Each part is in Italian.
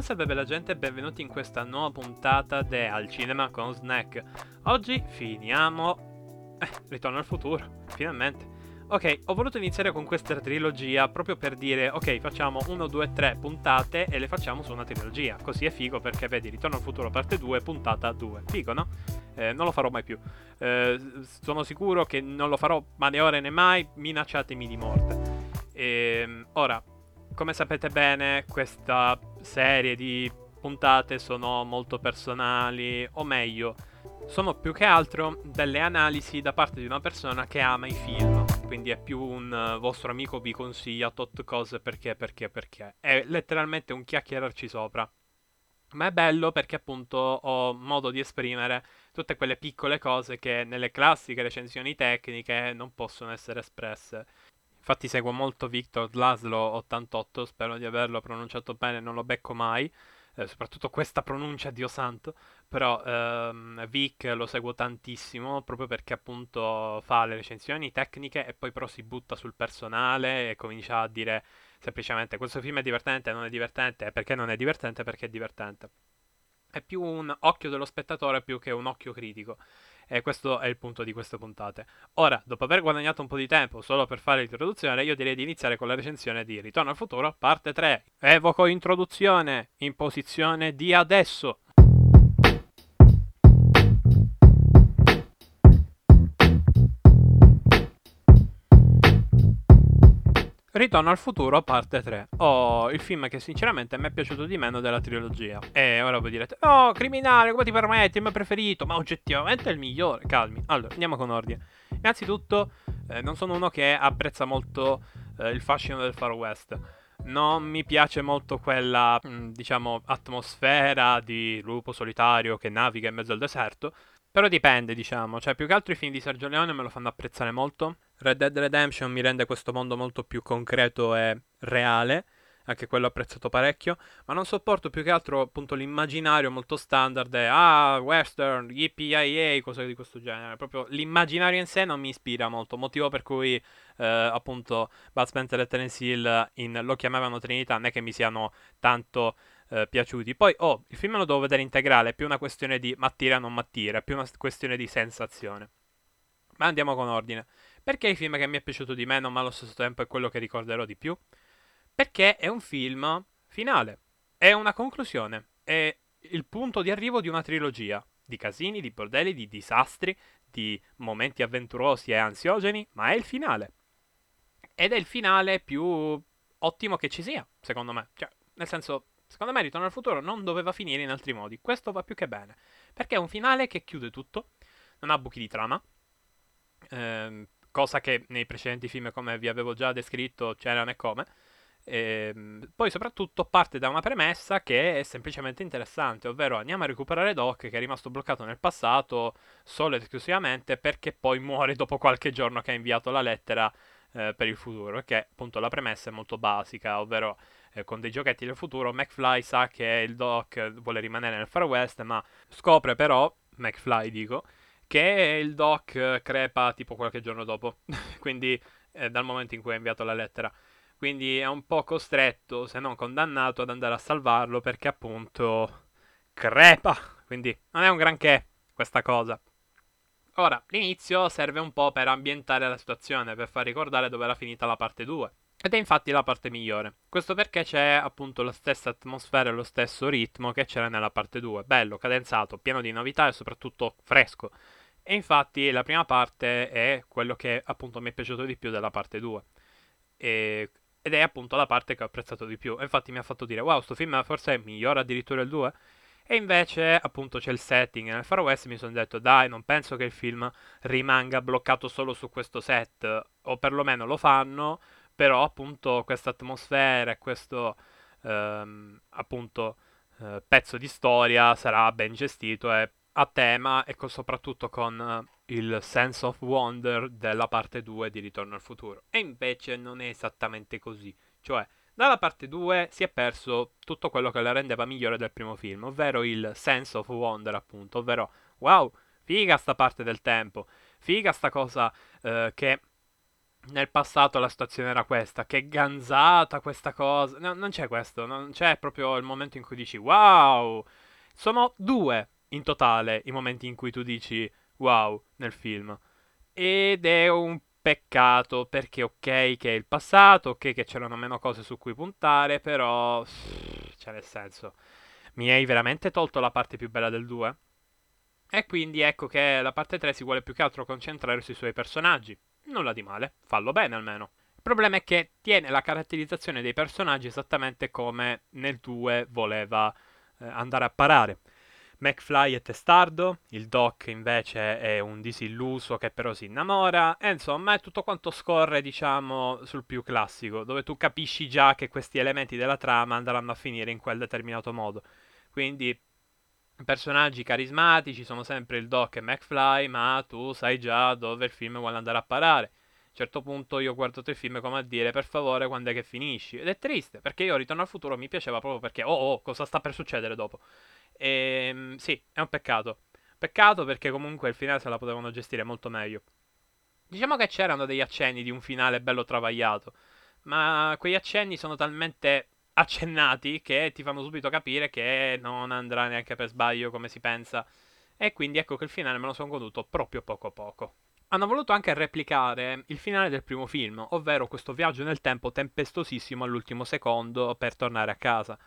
Buon salve bella gente e benvenuti in questa nuova puntata di Al Cinema con Snack. Oggi finiamo... Eh, Ritorno al futuro, finalmente. Ok, ho voluto iniziare con questa trilogia proprio per dire, ok, facciamo 1, 2, 3 puntate e le facciamo su una trilogia. Così è figo perché vedi, Ritorno al futuro parte 2, puntata 2. Figo, no? Eh, non lo farò mai più. Eh, sono sicuro che non lo farò, ma né ora né mai, minacciatemi di morte. Ehm, ora, come sapete bene, questa serie di puntate sono molto personali, o meglio, sono più che altro delle analisi da parte di una persona che ama i film. Quindi è più un uh, vostro amico vi consiglia tot cose perché, perché, perché. È letteralmente un chiacchierarci sopra. Ma è bello perché appunto ho modo di esprimere tutte quelle piccole cose che nelle classiche recensioni tecniche non possono essere espresse. Infatti seguo molto Victor Laszlo88, spero di averlo pronunciato bene, non lo becco mai. Eh, soprattutto questa pronuncia, Dio santo, però ehm, Vic lo seguo tantissimo proprio perché appunto fa le recensioni tecniche e poi però si butta sul personale e comincia a dire semplicemente questo film è divertente, non è divertente, perché non è divertente, perché è divertente. È più un occhio dello spettatore più che un occhio critico. E questo è il punto di queste puntate. Ora, dopo aver guadagnato un po' di tempo solo per fare l'introduzione, io direi di iniziare con la recensione di Ritorno al futuro, parte 3. Evoco introduzione in posizione di adesso. Ritorno al futuro, parte 3. Oh, il film che sinceramente mi è piaciuto di meno della trilogia. E ora voi direte, oh, criminale, come ti permetti? Il mio preferito. Ma oggettivamente è il migliore. Calmi. Allora, andiamo con ordine. Innanzitutto, eh, non sono uno che apprezza molto eh, il fascino del Far West. Non mi piace molto quella, mm, diciamo, atmosfera di lupo solitario che naviga in mezzo al deserto. Però dipende, diciamo. Cioè, più che altro i film di Sergio Leone me lo fanno apprezzare molto. Red Dead Redemption mi rende questo mondo molto più concreto e reale, anche quello apprezzato parecchio, ma non sopporto più che altro appunto l'immaginario molto standard, è, ah, western, yippee cose di questo genere, proprio l'immaginario in sé non mi ispira molto, motivo per cui eh, appunto Bud Spencer e Terence Hill in, lo chiamavano Trinità, non è che mi siano tanto eh, piaciuti. Poi, oh, il film lo devo vedere integrale, è più una questione di mattira non mattira, è più una questione di sensazione. Ma andiamo con ordine. Perché il film che mi è piaciuto di meno, ma allo stesso tempo è quello che ricorderò di più? Perché è un film finale, è una conclusione, è il punto di arrivo di una trilogia di casini, di bordelli, di disastri, di momenti avventurosi e ansiogeni, ma è il finale. Ed è il finale più ottimo che ci sia, secondo me. Cioè, nel senso, secondo me Ritorno al futuro non doveva finire in altri modi. Questo va più che bene. Perché è un finale che chiude tutto, non ha buchi di trama. Ehm, cosa che nei precedenti film, come vi avevo già descritto, c'erano e come. E, ehm, poi soprattutto parte da una premessa che è semplicemente interessante, ovvero andiamo a recuperare Doc che è rimasto bloccato nel passato solo ed esclusivamente perché poi muore dopo qualche giorno che ha inviato la lettera eh, per il futuro, perché appunto la premessa è molto basica, ovvero eh, con dei giochetti del futuro McFly sa che il Doc vuole rimanere nel Far West, ma scopre però, McFly dico, che il doc crepa tipo qualche giorno dopo, quindi eh, dal momento in cui ha inviato la lettera. Quindi è un po' costretto, se non condannato, ad andare a salvarlo perché appunto crepa. Quindi non è un granché questa cosa. Ora, l'inizio serve un po' per ambientare la situazione, per far ricordare dove era finita la parte 2. Ed è infatti la parte migliore. Questo perché c'è appunto la stessa atmosfera e lo stesso ritmo che c'era nella parte 2. Bello, cadenzato, pieno di novità e soprattutto fresco. E infatti la prima parte è quello che appunto mi è piaciuto di più della parte 2. E, ed è appunto la parte che ho apprezzato di più. Infatti mi ha fatto dire, wow, sto film forse è migliore addirittura il 2. E invece appunto c'è il setting nel Far West mi sono detto, dai, non penso che il film rimanga bloccato solo su questo set. O perlomeno lo fanno, però appunto questa atmosfera e questo ehm, appunto eh, pezzo di storia sarà ben gestito e a tema e con, soprattutto con uh, il sense of wonder della parte 2 di Ritorno al futuro. E invece non è esattamente così. Cioè, dalla parte 2 si è perso tutto quello che la rendeva migliore del primo film, ovvero il sense of wonder, appunto, ovvero wow, figa sta parte del tempo, figa sta cosa uh, che nel passato la situazione era questa, che ganzata questa cosa. No, non c'è questo, non c'è proprio il momento in cui dici wow. Sono due in totale i momenti in cui tu dici wow nel film. Ed è un peccato perché ok che è il passato, ok che c'erano meno cose su cui puntare, però... Cioè nel senso, mi hai veramente tolto la parte più bella del 2? E quindi ecco che la parte 3 si vuole più che altro concentrare sui suoi personaggi. Nulla di male, fallo bene almeno. Il problema è che tiene la caratterizzazione dei personaggi esattamente come nel 2 voleva eh, andare a parare. McFly è testardo, il Doc invece è un disilluso che però si innamora, e insomma è tutto quanto scorre, diciamo, sul più classico, dove tu capisci già che questi elementi della trama andranno a finire in quel determinato modo. Quindi personaggi carismatici sono sempre il Doc e McFly, ma tu sai già dove il film vuole andare a parare. A un certo punto io ho guardato il film come a dire per favore quando è che finisci. Ed è triste perché io Ritorno al futuro mi piaceva proprio perché oh oh cosa sta per succedere dopo. E ehm, sì, è un peccato. Peccato perché comunque il finale se la potevano gestire molto meglio. Diciamo che c'erano degli accenni di un finale bello travagliato, ma quegli accenni sono talmente accennati che ti fanno subito capire che non andrà neanche per sbaglio come si pensa. E quindi ecco che il finale me lo sono goduto proprio poco poco. Hanno voluto anche replicare il finale del primo film, ovvero questo viaggio nel tempo tempestosissimo all'ultimo secondo per tornare a casa.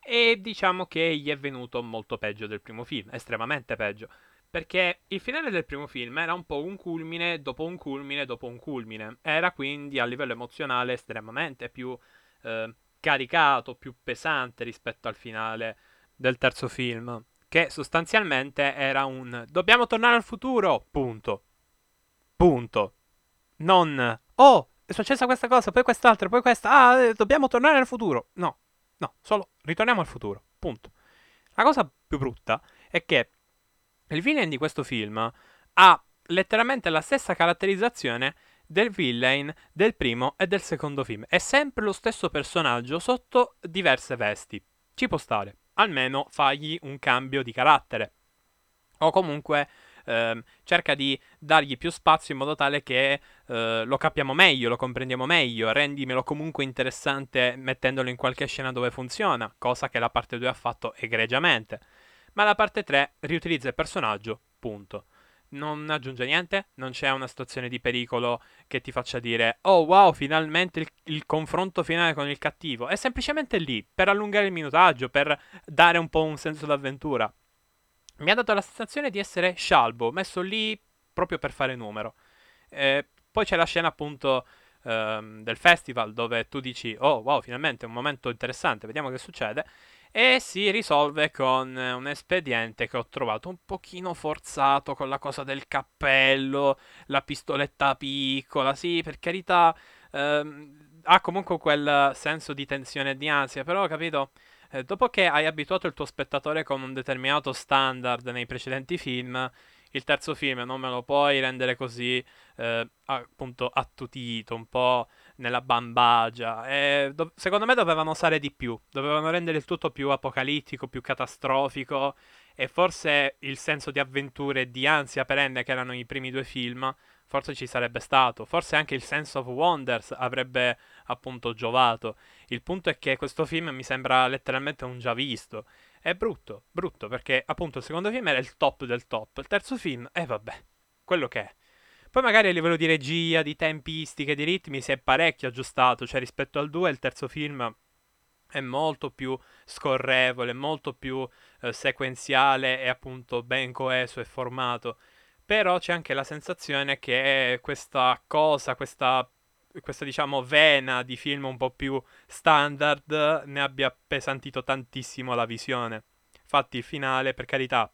E diciamo che gli è venuto molto peggio del primo film, estremamente peggio. Perché il finale del primo film era un po' un culmine dopo un culmine dopo un culmine. Era quindi a livello emozionale estremamente più eh, caricato, più pesante rispetto al finale del terzo film, che sostanzialmente era un dobbiamo tornare al futuro, punto. Punto. Non oh, è successa questa cosa, poi quest'altra, poi questa, ah, eh, dobbiamo tornare al futuro. No, no, solo ritorniamo al futuro, punto. La cosa più brutta è che il villain di questo film ha letteralmente la stessa caratterizzazione del villain del primo e del secondo film. È sempre lo stesso personaggio sotto diverse vesti. Ci può stare. Almeno fagli un cambio di carattere. O comunque eh, cerca di dargli più spazio in modo tale che eh, lo capiamo meglio, lo comprendiamo meglio, rendimelo comunque interessante mettendolo in qualche scena dove funziona, cosa che la parte 2 ha fatto egregiamente. Ma la parte 3 riutilizza il personaggio, punto non aggiunge niente, non c'è una situazione di pericolo che ti faccia dire oh wow, finalmente il, il, confronto finale con il cattivo. È semplicemente lì, per allungare il minutaggio, per dare un po' un senso d'avventura. Mi ha dato la sensazione di essere scialbo, messo lì proprio per fare numero. Eh, poi c'è la scena appunto ehm, del festival dove tu dici oh wow, finalmente è un momento interessante, vediamo che succede. E si risolve con un espediente che ho trovato un pochino forzato con la cosa del cappello, la pistoletta piccola, sì, per carità, ehm, ha comunque quel senso di tensione e di ansia, però capito, eh, dopo che hai abituato il tuo spettatore con un determinato standard nei precedenti film, il terzo film non me lo puoi rendere così eh, appunto attutito, un po' nella bambagia. E do- secondo me dovevano osare di più, dovevano rendere il tutto più apocalittico, più catastrofico e forse il senso di avventura e di ansia perenne che erano i primi due film, forse ci sarebbe stato, forse anche il sense of wonders avrebbe appunto giovato. Il punto è che questo film mi sembra letteralmente un già visto. È brutto, brutto, perché appunto il secondo film era il top del top, il terzo film, e eh, vabbè, quello che è. Poi magari a livello di regia, di tempistiche, di ritmi si è parecchio aggiustato, cioè rispetto al 2 il terzo film è molto più scorrevole, molto più eh, sequenziale e appunto ben coeso e formato. Però c'è anche la sensazione che questa cosa, questa, questa diciamo vena di film un po' più standard ne abbia appesantito tantissimo la visione. Infatti il finale, per carità,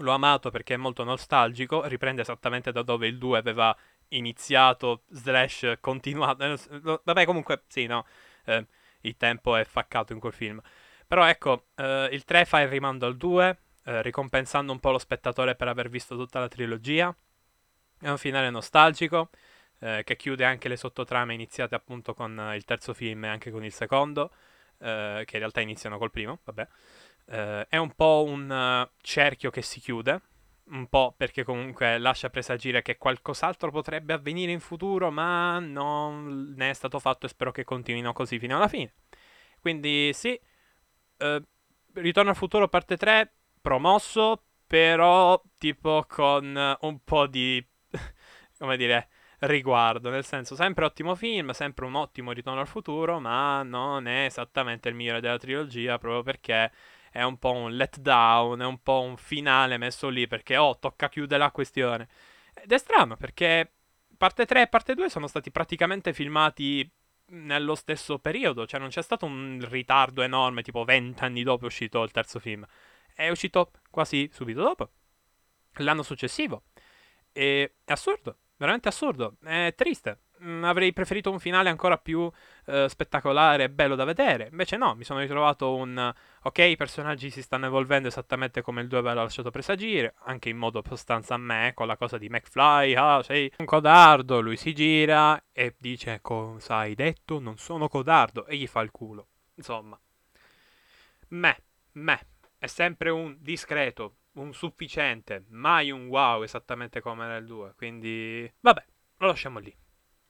L'ho amato perché è molto nostalgico, riprende esattamente da dove il 2 aveva iniziato, slash continuato. Eh, vabbè, comunque, sì, no, eh, il tempo è faccato in quel film. Però ecco, eh, il 3 fa il rimando al 2, eh, ricompensando un po' lo spettatore per aver visto tutta la trilogia. È un finale nostalgico, eh, che chiude anche le sottotrame iniziate appunto con il terzo film e anche con il secondo, eh, che in realtà iniziano col primo, vabbè. Uh, è un po' un cerchio che si chiude, un po' perché comunque lascia presagire che qualcos'altro potrebbe avvenire in futuro, ma non ne è stato fatto e spero che continuino così fino alla fine. Quindi sì, eh, Ritorno al futuro parte 3, promosso, però tipo con un po' di, come dire, riguardo, nel senso sempre ottimo film, sempre un ottimo Ritorno al futuro, ma non è esattamente il migliore della trilogia proprio perché è un po' un letdown, è un po' un finale messo lì perché oh, tocca chiudere la questione. Ed è strano perché parte 3 e parte 2 sono stati praticamente filmati nello stesso periodo, cioè non c'è stato un ritardo enorme, tipo 20 anni dopo è uscito il terzo film. È uscito quasi subito dopo, l'anno successivo. E è assurdo, veramente assurdo, è triste. Mm, avrei preferito un finale ancora più eh, spettacolare e bello da vedere. Invece no, mi sono ritrovato un... Ok, i personaggi si stanno evolvendo esattamente come il 2 aveva lasciato presagire, anche in modo abbastanza a me, con la cosa di McFly, ah, sei un codardo, lui si gira e dice cosa hai detto, non sono codardo, e gli fa il culo. Insomma, me, me, è sempre un discreto, un sufficiente, mai un wow esattamente come nel 2, quindi vabbè, lo lasciamo lì.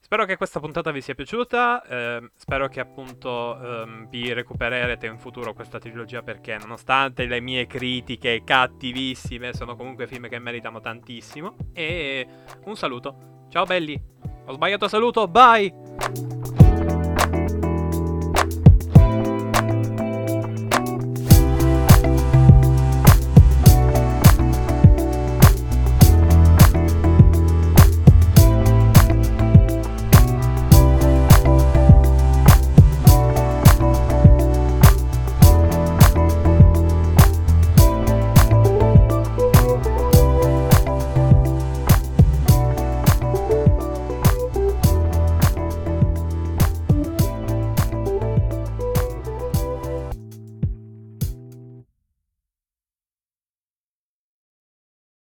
Spero che questa puntata vi sia piaciuta, eh, spero che appunto ehm, vi recupererete in futuro questa trilogia perché nonostante le mie critiche cattivissime sono comunque film che meritano tantissimo. E un saluto, ciao belli, ho sbagliato saluto, bye!